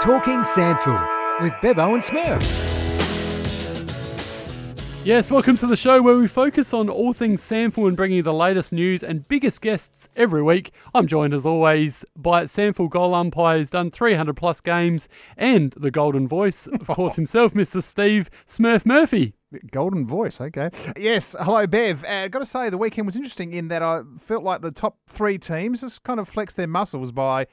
Talking SANFL with Bevo and Smurf. Yes, welcome to the show where we focus on all things SANFL and bring you the latest news and biggest guests every week. I'm joined as always by SANFL goal umpire who's done 300 plus games and the golden voice, of course, himself, Mr. Steve Smurf Murphy. Golden voice, okay. Yes, hello, Bev. Uh, got to say, the weekend was interesting in that I felt like the top three teams just kind of flexed their muscles by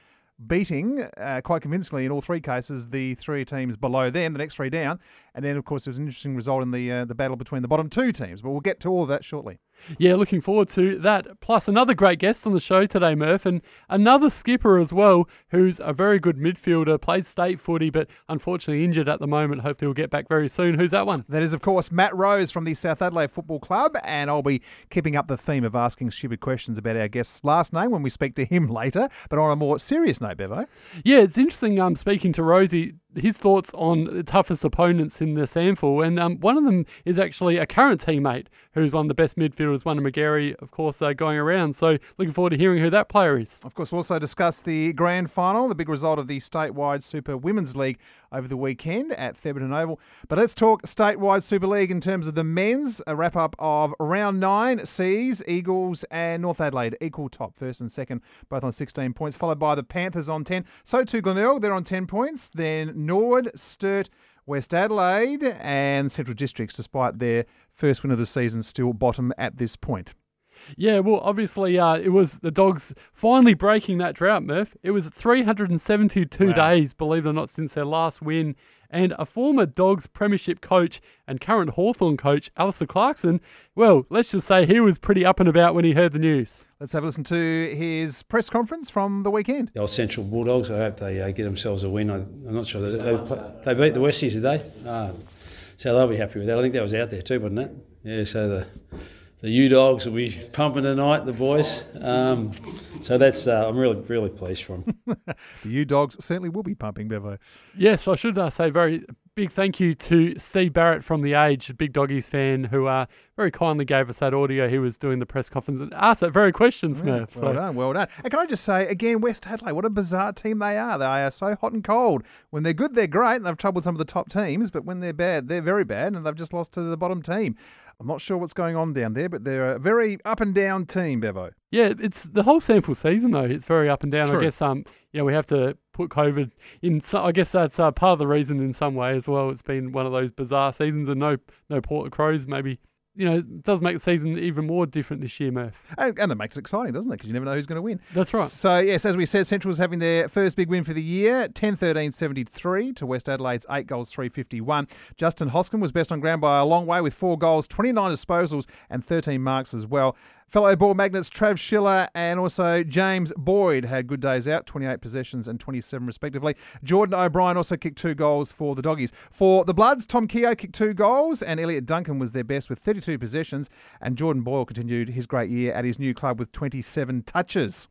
beating uh, quite convincingly in all three cases the three teams below them, the next three down. And then, of course, there was an interesting result in the uh, the battle between the bottom two teams. But we'll get to all of that shortly. Yeah, looking forward to that. Plus, another great guest on the show today, Murph, and another skipper as well, who's a very good midfielder, plays state footy, but unfortunately injured at the moment. Hopefully, he'll get back very soon. Who's that one? That is, of course, Matt Rose from the South Adelaide Football Club, and I'll be keeping up the theme of asking stupid questions about our guest's last name when we speak to him later. But on a more serious note, Bevo. Yeah, it's interesting. Um, speaking to Rosie, his thoughts on the toughest opponents in the SANFL, and um, one of them is actually a current teammate who's one of the best midfielders, one of Magarey, of course, uh, going around. So looking forward to hearing who that player is. Of course, we'll also discuss the grand final, the big result of the statewide Super Women's League over the weekend at Thebarton Oval. But let's talk statewide Super League in terms of the men's. A wrap up of round nine Seas, Eagles, and North Adelaide equal top, first and second, both on 16 points, followed by the Panthers on 10. So too Glenelg, they're on 10 points. Then Norwood, Sturt, West Adelaide, and Central Districts, despite their first win of the season, still bottom at this point. Yeah, well, obviously, uh, it was the Dogs finally breaking that drought, Murph. It was 372 Wow. days, believe it or not, since their last win. And a former Dogs Premiership coach and current Hawthorn coach, Alistair Clarkson, well, let's just say he was pretty up and about when he heard the news. Let's have a listen to his press conference from the weekend. The old Central Bulldogs. I hope they uh, get themselves a win. I, I'm not sure that they, they beat the Westies today, ah, so they'll be happy with that. I think that was out there too, wasn't it? Yeah. So the the U Dogs will be pumping tonight, the boys. Um, so that's uh, I'm really really pleased for them. The U Dogs certainly will be pumping, Bevo. Yes, I should uh, say very big thank you to Steve Barrett from The Age, big Doggies fan, who uh, very kindly gave us that audio. He was doing the press conference and asked that very question, Smurf. Well done, well done. And can I just say again, West Adelaide, what a bizarre team they are. They are so hot and cold. When they're good, they're great, and they've troubled some of the top teams. But when they're bad, they're very bad, and they've just lost to the bottom team. I'm not sure what's going on down there, but they're a very up and down team, Bevo. Yeah, it's the whole SANFL season though. It's very up and down. True. I guess um, you know, we have to put COVID in. So, I guess that's uh, part of the reason in some way as well. It's been one of those bizarre seasons, and no no Port Crows. Maybe you know, it does make the season even more different this year, Murph. And, and that makes it exciting, doesn't it? Because you never know who's going to win. That's right. So, yes, as we said, Central's having their first big win for the year 10 13 73 to West Adelaide's 8 goals 351. Justin Hoskin was best on ground by a long way with 4 goals, 29 disposals, and 13 marks as well. Fellow ball magnets Trav Schiller and also James Boyd had good days out, 28 possessions and 27 respectively. Jordan O'Brien also kicked two goals for the Doggies. For the Bloods, Tom Keogh kicked two goals and Elliot Dunkin was their best with 32 possessions and Jordan Boyle continued his great year at his new club with 27 touches.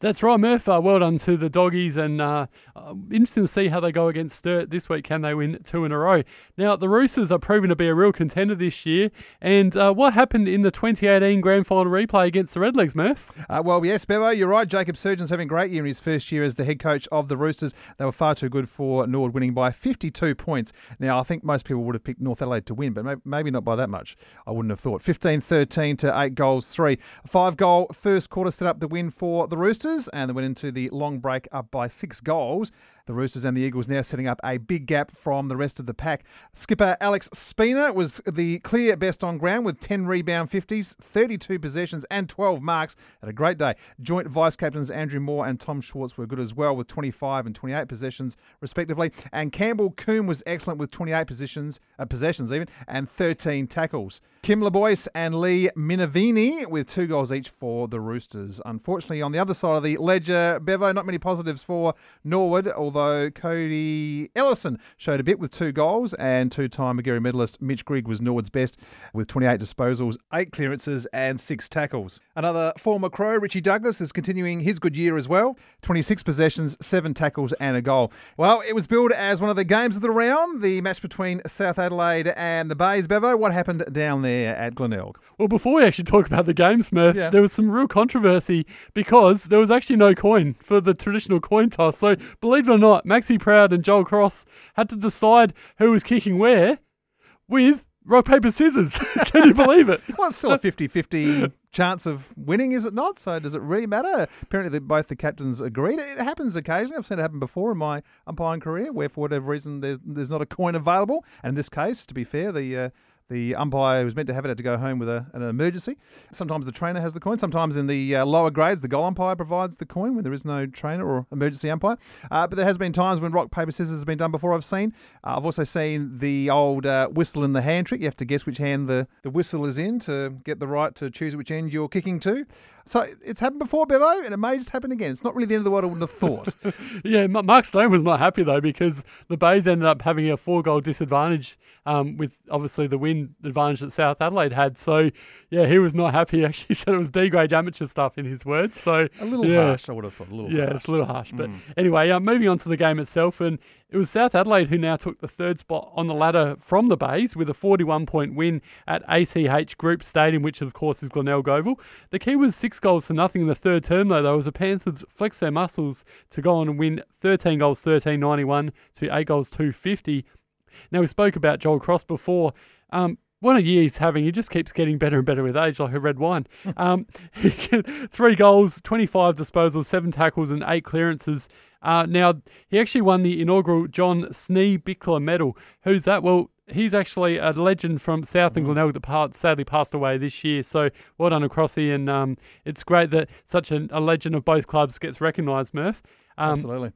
That's right, Murph. Uh, well done to the doggies, and uh, uh, interesting to see how they go against Sturt this week. Can they win two in a row? Now, the Roosters are proving to be a real contender this year. And uh, what happened in the 2018 Grand Final replay against the Redlegs, Murph? Uh, well, yes, Bevo, you're right. Jacob Surjan's having a great year in his first year as the head coach of the Roosters. They were far too good for Nord, winning by 52 points. Now, I think most people would have picked North Adelaide to win, but maybe not by that much. I wouldn't have thought. 15 13 to 8 goals, 3. Five goal first quarter set up the win for the Roosters, and they went into the long break up by six goals. The Roosters and the Eagles now setting up a big gap from the rest of the pack. Skipper Alex Spina was the clear best on ground with 10 rebound 50s, 32 possessions, and 12 marks. Had a great day. Joint vice captains Andrew Moore and Tom Schwartz were good as well with 25 and 28 possessions, respectively. And Campbell Coombe was excellent with 28 positions, uh, possessions even, and 13 tackles. Kym LeBois and Lee Minavini with two goals each for the Roosters. Unfortunately, on the other side of the ledger, Bevo, not many positives for Norwood, although Cody Ellison showed a bit with two goals, and two time Magarey medalist Mitch Grigg was Norwood's best with 28 disposals, eight clearances, and six tackles. Another former Crow, Richie Douglas, is continuing his good year as well 26 possessions, seven tackles, and a goal. Well, it was billed as one of the games of the round, the match between South Adelaide and the Bays. Bevo, what happened down there at Glenelg? Well, before we actually talk about the game, Smurf, Yeah. there was some real controversy because there was actually no coin for the traditional coin toss. So, believe it or not, Maxi Proud and Joel Cross had to decide who was kicking where with rock, paper, scissors. Can you believe it? Well, it's still a 50 50 chance of winning, is it not? So, does it really matter? Apparently, both the captains agreed. It happens occasionally. I've seen it happen before in my umpiring career where, for whatever reason, there's, there's not a coin available. And in this case, to be fair, the. Uh, the umpire who was meant to have it had to go home with a, an emergency. Sometimes the trainer has the coin. Sometimes in the uh, lower grades, the goal umpire provides the coin when there is no trainer or emergency umpire. Uh, but there has been times when rock, paper, scissors has been done before I've seen. Uh, I've also seen the old uh, whistle in the hand trick. You have to guess which hand the, the whistle is in to get the right to choose which end you're kicking to. So it's happened before, Bevo, and it may just happen again. It's not really the end of the world, I wouldn't have thought. yeah, Mark Stone was not happy though because the Bays ended up having a four goal disadvantage um, with obviously the win advantage that South Adelaide had. So yeah, he was not happy. He actually said it was D grade amateur stuff in his words. So a little yeah. harsh, I would have thought. A little yeah, harsh. it's a little harsh. But Mm. anyway, uh, moving on to the game itself, and it was South Adelaide who now took the third spot on the ladder from the Bays with a 41 point win at ACH Group Stadium, which of course is Glenelg Oval. The key was six goals to nothing in the third term, though. Though, as the Panthers flexed their muscles to go on and win 13 goals, 13 91 to eight goals, 250. Now we spoke about Joel Cross before. Um, what a year he's having. He just keeps getting better and better with age, like a red wine. Um, three goals, 25 disposals, seven tackles, and eight clearances. Uh, now, he actually won the inaugural John Schneebichler Medal. Who's that? Well, he's actually a legend from South and Glenelg that part, sadly passed away this year. So well done across here. And um, it's great that such a, a legend of both clubs gets recognised, Murph. Um, Absolutely.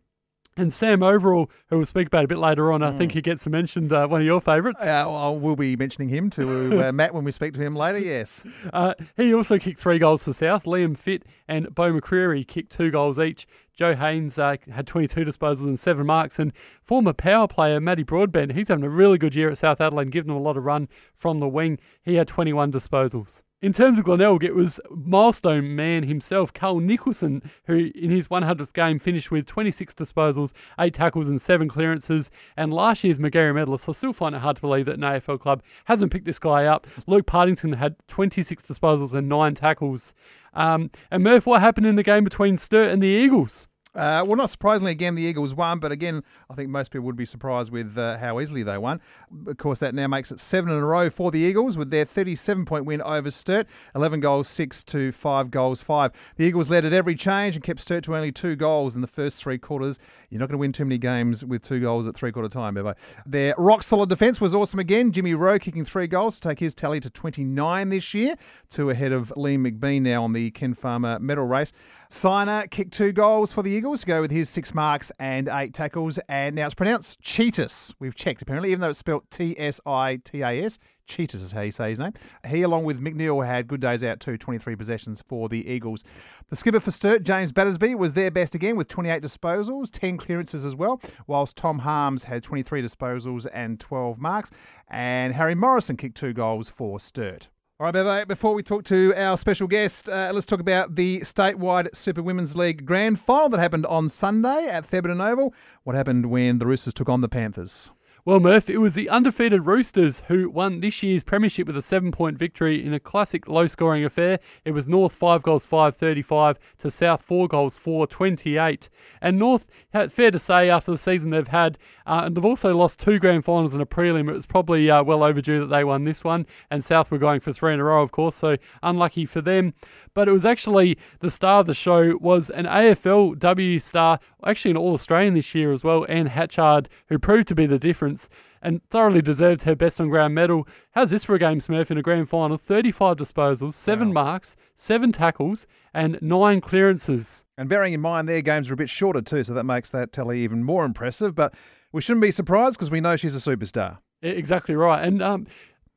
And Sam Overall, who we'll speak about a bit later on, I think he gets mentioned, uh, one of your favourites. Uh, well, we'll be mentioning him to uh, Matt when we speak to him later, yes. Uh, he also kicked three goals for South. Liam Fitt and Beau McCreery kicked two goals each. Joe Haynes uh, had 22 disposals and seven marks. And former power player Matty Broadbent, he's having a really good year at South Adelaide giving them a lot of run from the wing. He had 21 disposals. In terms of Glenelg, it was milestone man himself, Carl Nicholson, who in his 100th game finished with 26 disposals, 8 tackles, and 7 clearances. And last year's Magarey medalist, I still find it hard to believe that an AFL club hasn't picked this guy up. Luke Partington had 26 disposals and 9 tackles. Um, and Murph, what happened in the game between Sturt and the Eagles? Uh, well, not surprisingly, again, the Eagles won, but again, I think most people would be surprised with uh, how easily they won. Of course, that now makes it seven in a row for the Eagles with their 37 point win over Sturt 11 goals, 6 to 5 goals, 5. The Eagles led at every change and kept Sturt to only two goals in the first three quarters. You're not going to win too many games with two goals at three quarter time, Bevo. Their rock solid defence was awesome again. Jimmy Rowe kicking three goals to take his tally to 29 this year, two ahead of Liam McBean now on the Ken Farmer medal race. Siner kicked two goals for the Eagles to go with his six marks and eight tackles. And now it's pronounced Cheetus. We've checked apparently, even though it's spelled T S I T A S. Cheetus is how you say his name. He, along with McNeil, had good days out too, 23 possessions for the Eagles. The skipper for Sturt, James Battersby, was their best again with 28 disposals, 10 clearances as well, whilst Tom Harms had 23 disposals and 12 marks. And Harry Morrison kicked two goals for Sturt. All right, Bevo, before we talk to our special guest, uh, let's talk about the statewide Super Women's League grand final that happened on Sunday at Thebarton Oval. What happened when the Roosters took on the Panthers? Well, Murph, it was the undefeated Roosters who won this year's premiership with a seven point victory in a classic low scoring affair. It was North 5 goals 5 35 to South 4 goals 4 28. And North, fair to say, after the season they've had, uh, and they've also lost two grand finals and a prelim, it was probably uh, well overdue that they won this one. And South were going for three in a row, of course, so unlucky for them. But it was actually the star of the show was an AFLW star, actually an All Australian this year as well, Anne Hatchard, who proved to be the difference and thoroughly deserves her best on ground medal. How's this for a game, Smurf, in a grand final? 35 disposals, 7 marks, 7 tackles, and 9 clearances. And bearing in mind their games are a bit shorter too, so that makes that tally even more impressive. But we shouldn't be surprised because we know she's a superstar. Exactly right. And um,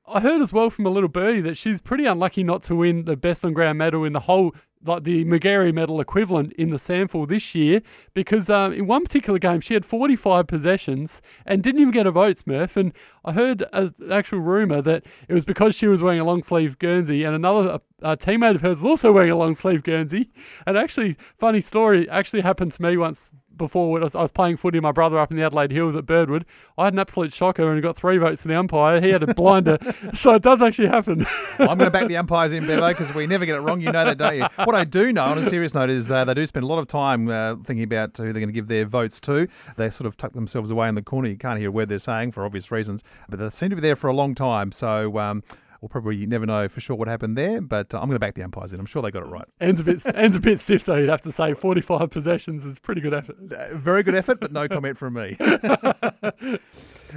I heard as well from a little birdie that she's pretty unlucky not to win the best on ground medal in the whole, like the Magarey medal equivalent in the SANFL this year, because um, in one particular game she had 45 possessions and didn't even get a vote, Smurf. And I heard an actual rumour that it was because she was wearing a long sleeve Guernsey and another uh, uh, teammate of hers was also wearing a long sleeve Guernsey. And actually, funny story, actually happened to me once before I was, playing footy, with my brother up in the Adelaide Hills at Birdwood. I had an absolute shocker and got three votes for the umpire. He had a blinder, so it does actually happen. Well, I'm going to back the umpires in, Bevo, because we never get it wrong. You know that, don't you? What I do know, on a serious note, is uh, they do spend a lot of time uh, thinking about who they're going to give their votes to. They sort of tuck themselves away in the corner. You can't hear a word they're saying for obvious reasons, but they seem to be there for a long time. So. Um, We'll probably never know for sure what happened there, but uh, I'm going to back the umpires in. I'm sure they got it right. Ends a bit, ends a bit stiff though. You'd have to say 45 possessions is pretty good effort. Uh, very good effort, but no comment from me.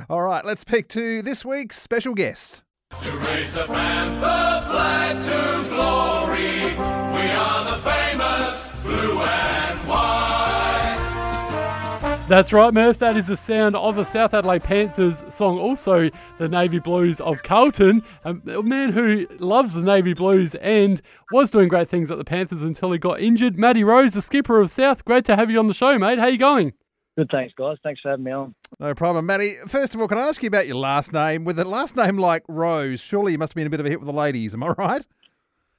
All right, let's speak to this week's special guest. To raise the panther flag to glory, we are the famous blue and white. That's right, Murph. That is the sound of the South Adelaide Panthers song, also the Navy Blues of Carlton. A man who loves the Navy Blues and was doing great things at the Panthers until he got injured. Matty Rose, the skipper of South. Great to have you on the show, mate. How you going? Good, thanks, guys. Thanks for having me on. No problem, Matty. First of all, can I ask you about your last name? With a last name like Rose, surely you must have been a bit of a hit with the ladies. Am I right?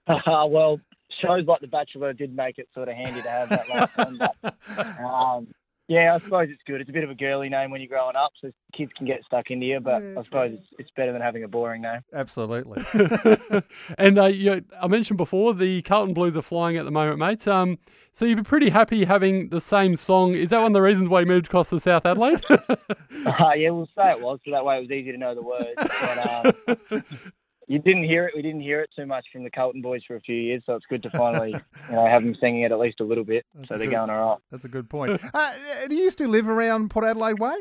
Uh, well, shows like The Bachelor did make it sort of handy to have that last name. But, um, yeah, I suppose it's good. It's a bit of a girly name when you're growing up, so kids can get stuck into you. But I suppose it's, it's better than having a boring name. Absolutely. and uh, you, I mentioned before the Carlton Blues are flying at the moment, mate. Um, so you'd be pretty happy having the same song. Is that one of the reasons why you moved across to South Adelaide? uh, yeah, we'll say it was, so that way it was easy to know the words. But, um, you didn't hear it. We didn't hear it too much from the Carlton boys for a few years, so it's good to finally you know, have them singing it at least a little bit. That's so they're good- going all right. That's a good point. Uh, do you still live around Port Adelaide Way?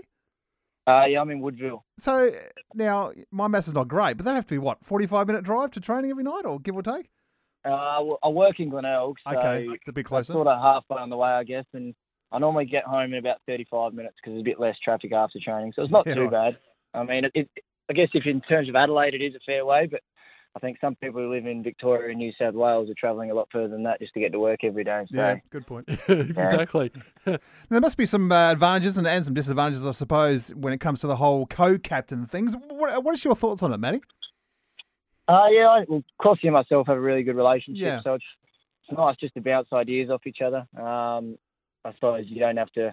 Uh, yeah, I'm in Woodville. So now my maths is not great, but that have to be what forty-five minute drive to training every night, or give or take. Uh, I work in Glenelg, so Okay, it's a bit closer. sort of halfway on the way, I guess. And I normally get home in about 35 minutes because there's a bit less traffic after training, so it's not Yeah, too right. bad. I mean, it, it, I guess if in terms of Adelaide, it is a fair way, but I think some people who live in Victoria and New South Wales are travelling a lot further than that just to get to work every day. So Yeah, good point. exactly. There must be some uh, advantages and, and some disadvantages, I suppose, when it comes to the whole co-captain things. What, what is your thoughts on it, Matty? Uh, yeah, I, well, Crossy and myself have a really good relationship, Yeah. so it's, it's nice just to bounce ideas off each other. Um, I suppose you don't have to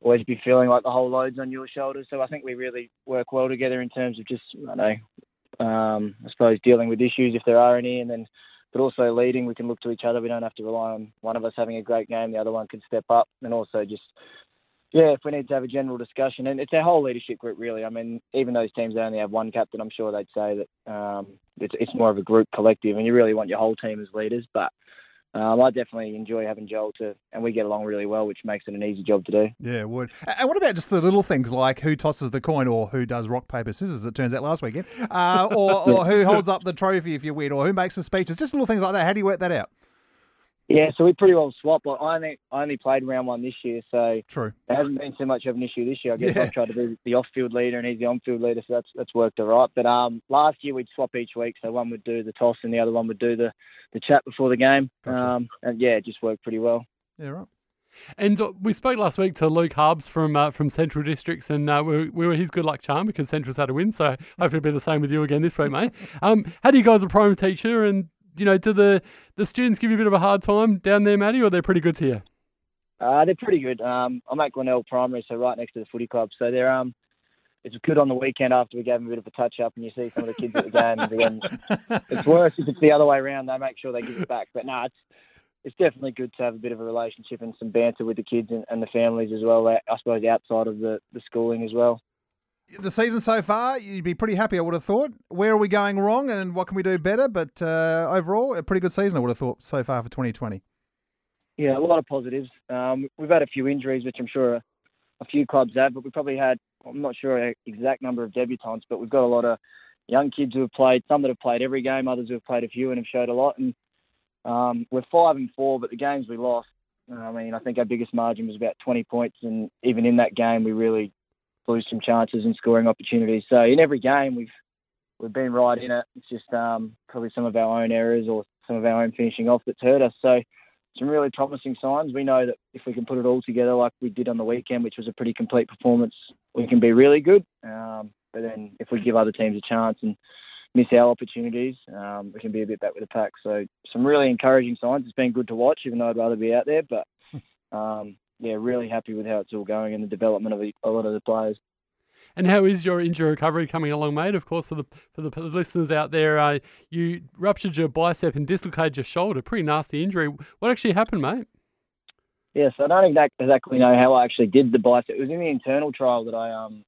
always be feeling like the whole load's on your shoulders. So I think we really work well together in terms of just, I know, um, I suppose dealing with issues if there are any, and then but also leading. We can look to each other. We don't have to rely on one of us having a great game. The other one can step up, and also just yeah, if we need to have a general discussion, and it's our whole leadership group really. I mean, even those teams that only have one captain, I'm sure they'd say that um, it's, it's more of a group collective, and you really want your whole team as leaders. But um, I definitely enjoy having Joel to, and we get along really well, which makes it an easy job to do. Yeah, it would. And what about just the little things like who tosses the coin or who does rock, paper, scissors, it turns out last weekend, uh, or, or who holds up the trophy if you win, or who makes the speeches, just little things like that. How do you work that out? Yeah, so we pretty well swap. Like I only I only played round one this year, so True. there hasn't been so much of an issue this year. I guess Yeah. I've tried to be the off-field leader and he's the on-field leader, so that's that's worked all right. But um, last year we'd swap each week, so one would do the toss and the other one would do the, the chat before the game. Gotcha. Um, and yeah, it just worked pretty well. Yeah, right. And uh, we spoke last week to Luke Harbs from uh, from Central Districts, and uh, we, we were his good luck charm because Central's had a win. So hopefully it'll be the same with you again this week, mate. Um, how do you guys approach teacher? And you know, do the the students give you a bit of a hard time down there, Matty, or they're pretty good to you? Uh, they're pretty good. Um, I'm at Glenelg Primary, so right next to the footy club. So they're um, it's good on the weekend after we gave them a bit of a touch up, and you see some of the kids at the game. it's worse if it's the other way around. They make sure they give it back. But no, it's it's definitely good to have a bit of a relationship and some banter with the kids and, and the families as well. uh, I suppose outside of the, the schooling as well. The season so far, you'd be pretty happy, I would have thought. Where are we going wrong and what can we do better? But uh, overall, a pretty good season, I would have thought, so far for 2020. Yeah, a lot of positives. Um, we've had a few injuries, which I'm sure a, a few clubs have, but we probably had, I'm not sure exact number of debutants, but we've got a lot of young kids who have played, some that have played every game, others who have played a few and have showed a lot. And um, we're five and four, but the games we lost, I mean, I think our biggest margin was about 20 points, and even in that game, we really blew some chances and scoring opportunities. So in every game, we've we've been right in it. It's just um, probably some of our own errors or some of our own finishing off that's hurt us. So some really promising signs. We know that if we can put it all together like we did on the weekend, which was a pretty complete performance, we can be really good. Um, but then if we give other teams a chance and miss our opportunities, um, we can be a bit back with the pack. So some really encouraging signs. It's been good to watch, even though I'd rather be out there. But um, yeah, really happy with how it's all going and the development of a lot of the players. And how is your injury recovery coming along, mate? Of course, for the for the listeners out there, uh, you ruptured your bicep and dislocated your shoulder. Pretty nasty injury. What actually happened, mate? Yes, I don't exact, exactly know how I actually did the bicep. It was in the internal trial that I um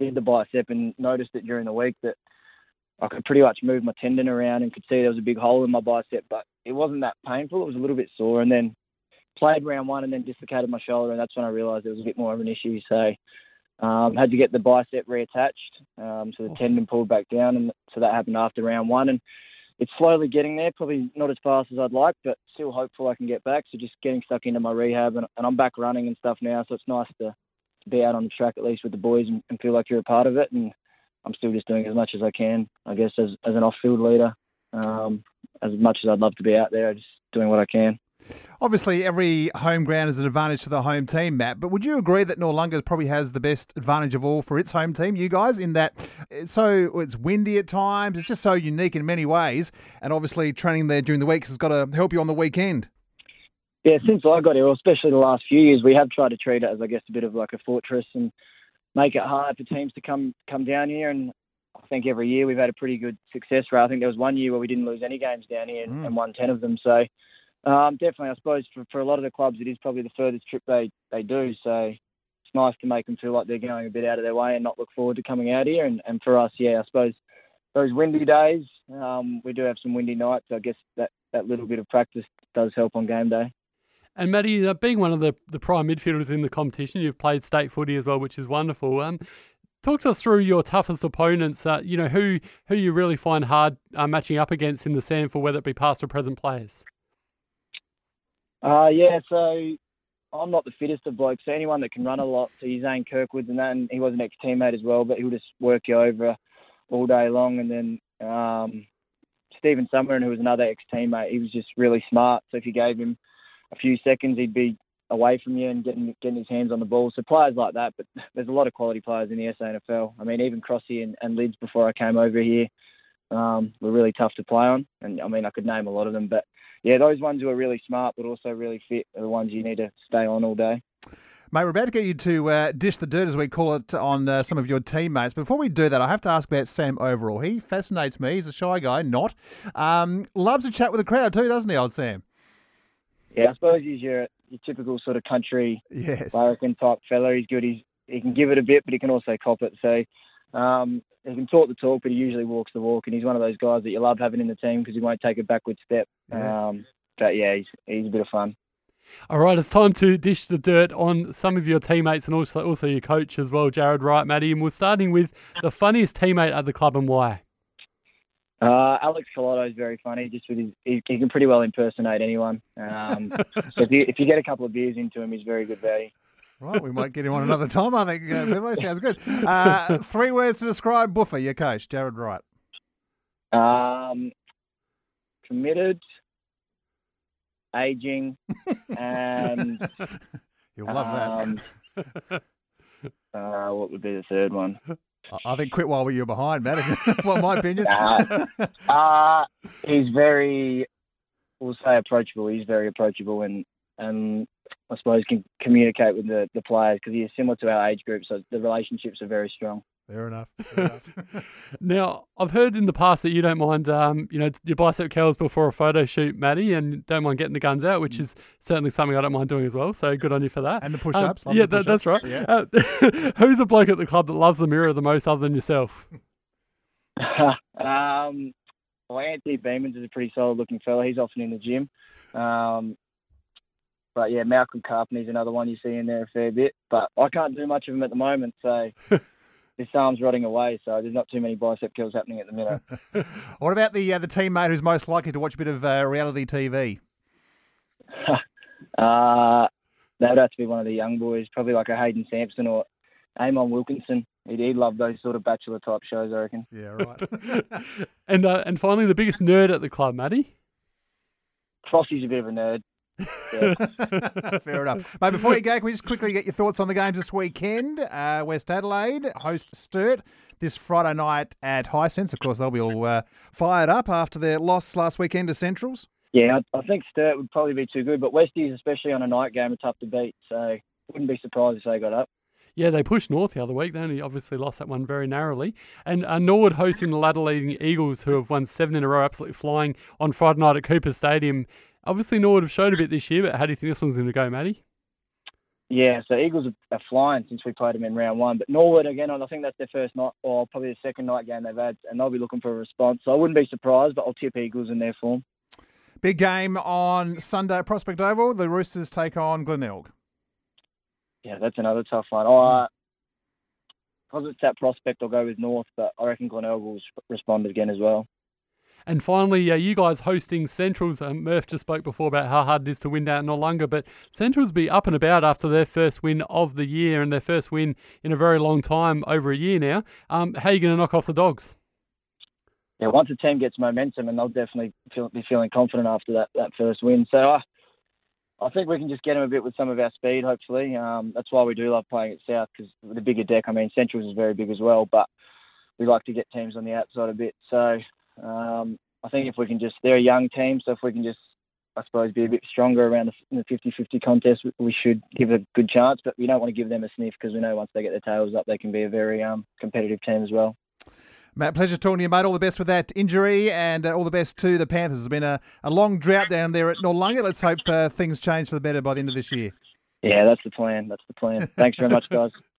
did the bicep and noticed it during the week that I could pretty much move my tendon around and could see there was a big hole in my bicep, but it wasn't that painful. It was a little bit sore, and then played round one and then dislocated my shoulder, and that's when I realised it was a bit more of an issue. So um, had to get the bicep reattached, um, so the tendon pulled back down, and so that happened after round one, and it's slowly getting there. Probably not as fast as I'd like, but still hopeful I can get back. So just getting stuck into my rehab, and, and I'm back running and stuff now. So it's nice to, be out on the track at least with the boys and, and feel like you're a part of it. And I'm still just doing as much as I can, I guess, as as an off-field leader. Um, as much as I'd love to be out there, just doing what I can. Obviously, every home ground is an advantage to the home team, Matt. But would you agree that Noarlunga probably has the best advantage of all for its home team, you guys, in that it's so it's windy at times, it's just so unique in many ways, and obviously training there during the week has got to help you on the weekend. Yeah, since I got here, especially the last few years, we have tried to treat it as I guess a bit of like a fortress and make it hard for teams to come come down here. And I think every year we've had a pretty good success rate. I think there was one year where we didn't lose any games down here and, Mm. and won ten of them. So um, definitely, I suppose for, for a lot of the clubs, it is probably the furthest trip they they do. So it's nice to make them feel like they're going a bit out of their way and not look forward to coming out here. And, and for us, yeah, I suppose those windy days, um, we do have some windy nights. I guess that that little bit of practice does help on game day. And Matty, uh, being one of the, the prime midfielders in the competition, you've played state footy as well, which is wonderful. Um, talk to us through your toughest opponents. Uh, you know who who you really find hard uh, matching up against in the SANFL whether it be past or present players. Uh, yeah, so I'm not the fittest of blokes. So anyone that can run a lot, so he's Zane Kirkwoods and that, and he was an ex-teammate as well, but he'll just work you over all day long. And then um, Stephen Summerton, who was another ex-teammate, he was just really smart. So if you gave him a few seconds, he'd be away from you and getting getting his hands on the ball. So players like that, but there's a lot of quality players in the SANFL. I mean, even Crossy and, and Lids before I came over here um, were really tough to play on. And I mean, I could name a lot of them, but yeah, those ones who are really smart but also really fit are the ones you need to stay on all day. Mate, we're about to get you to uh, dish the dirt, as we call it, on uh, some of your teammates. Before we do that, I have to ask about Sam Overall. He fascinates me. He's a shy guy, not. Um, loves to chat with the crowd too, doesn't he, old Sam? Yeah, I suppose he's your your typical sort of country Yes. Larrikin type fella. He's good. He's he can give it a bit, but he can also cop it. So um, he can talk the talk, but he usually walks the walk. And he's one of those guys that you love having in the team because he won't take a backward step. Yeah. Um, but yeah, he's he's a bit of fun. All right, it's time to dish the dirt on some of your teammates and also also your coach as well, Jarrad Wright, Matty. And we're starting with the funniest teammate at the club and why. Uh, Alex Collado is very funny. Just with his, he, he can pretty well impersonate anyone. Um, so if you if you get a couple of beers into him, he's very good value. Right, we might get him on another time. I think uh, Bevo sounds good. Uh, three words to describe Buffer, your coach, Jarrad Wright. Um, committed, aging, and You'll love that. um, uh, what would be the third one? I- I think quit while you're behind, Matt. well, my opinion. Nah. Uh, he's very, we'll say approachable. He's very approachable and, and I suppose can communicate with the, the players because he is similar to our age group, so the relationships are very strong. Fair enough. Fair enough. Now, I've heard in the past that you don't mind, um, you know, your bicep curls before a photo shoot, Matty, and don't mind getting the guns out, which is certainly something I don't mind doing as well. So good on you for that. And the Um, push-ups. loves yeah, the that, that's right. Yeah. Uh, who's the bloke at the club that loves the mirror the most, other than yourself? um, well, Anthony Beamans is a pretty solid looking fella. He's often in the gym. Um, but yeah, Malcolm Karpany's another one you see in there a fair bit. But I can't do much of them at the moment, so this arm's rotting away. So there's not too many bicep kills happening at the minute. What about the uh, the teammate who's most likely to watch a bit of uh, reality TV? uh, that would have to be one of the young boys, probably like a Hayden Sampson or Amon Wilkinson. He'd, he'd love those sort of bachelor type shows, I reckon. Yeah, right. and uh, and finally, the biggest nerd at the club, Matty. Crossy's a bit of a nerd. Fair enough. Mate, before you go, can we just quickly get your thoughts on the games this weekend? Uh, West Adelaide host Sturt this Friday night at Hisense. Of course, they'll be all uh, fired up after their loss last weekend to Centrals. Yeah, I, I think Sturt would probably be too good, but Westies, especially on a night game, are tough to beat. So wouldn't be surprised if they got up. Yeah, they pushed North the other week. They only obviously lost that one very narrowly. And uh, Norwood hosting the ladder leading Eagles, who have won seven in a row, absolutely flying on Friday night at Cooper Stadium. Obviously, Norwood have showed a bit this year, but how do you think this one's going to go, Matty? Yeah, so Eagles are flying since we played them in round one. But Norwood, again, I think that's their first night, or probably the second night game they've had, and they'll be looking for a response. So I wouldn't be surprised, but I'll tip Eagles in their form. Big game on Sunday at Prospect Oval. The Roosters take on Glenelg. Yeah, that's another tough one. Uh, because it's that prospect, I'll go with North, but I reckon Glenelg will respond again as well. And finally, uh, you guys hosting Centrals. Um, Murph just spoke before about how hard it is to win down in Noarlunga, but Centrals be up and about after their first win of the year and their first win in a very long time, over a year now. Um, how are you going to knock off the Dogs? Yeah, once a team gets momentum, and they'll definitely feel, be feeling confident after that, that first win. So uh, I think we can just get them a bit with some of our speed, hopefully. Um, that's why we do love playing at South, because the bigger deck, I mean, Centrals is very big as well, but we like to get teams on the outside a bit. So um, I think if we can just, they're a young team, so if we can just, I suppose, be a bit stronger around the 50 50 contest, we should give a good chance, but we don't want to give them a sniff because we know once they get their tails up, they can be a very um, competitive team as well. Matt, pleasure talking to you, mate. All the best with that injury and uh, all the best to the Panthers. It's been a, a long drought down there at Noarlunga. Let's hope uh, things change for the better by the end of this year. Yeah, that's the plan. That's the plan. Thanks very much, guys.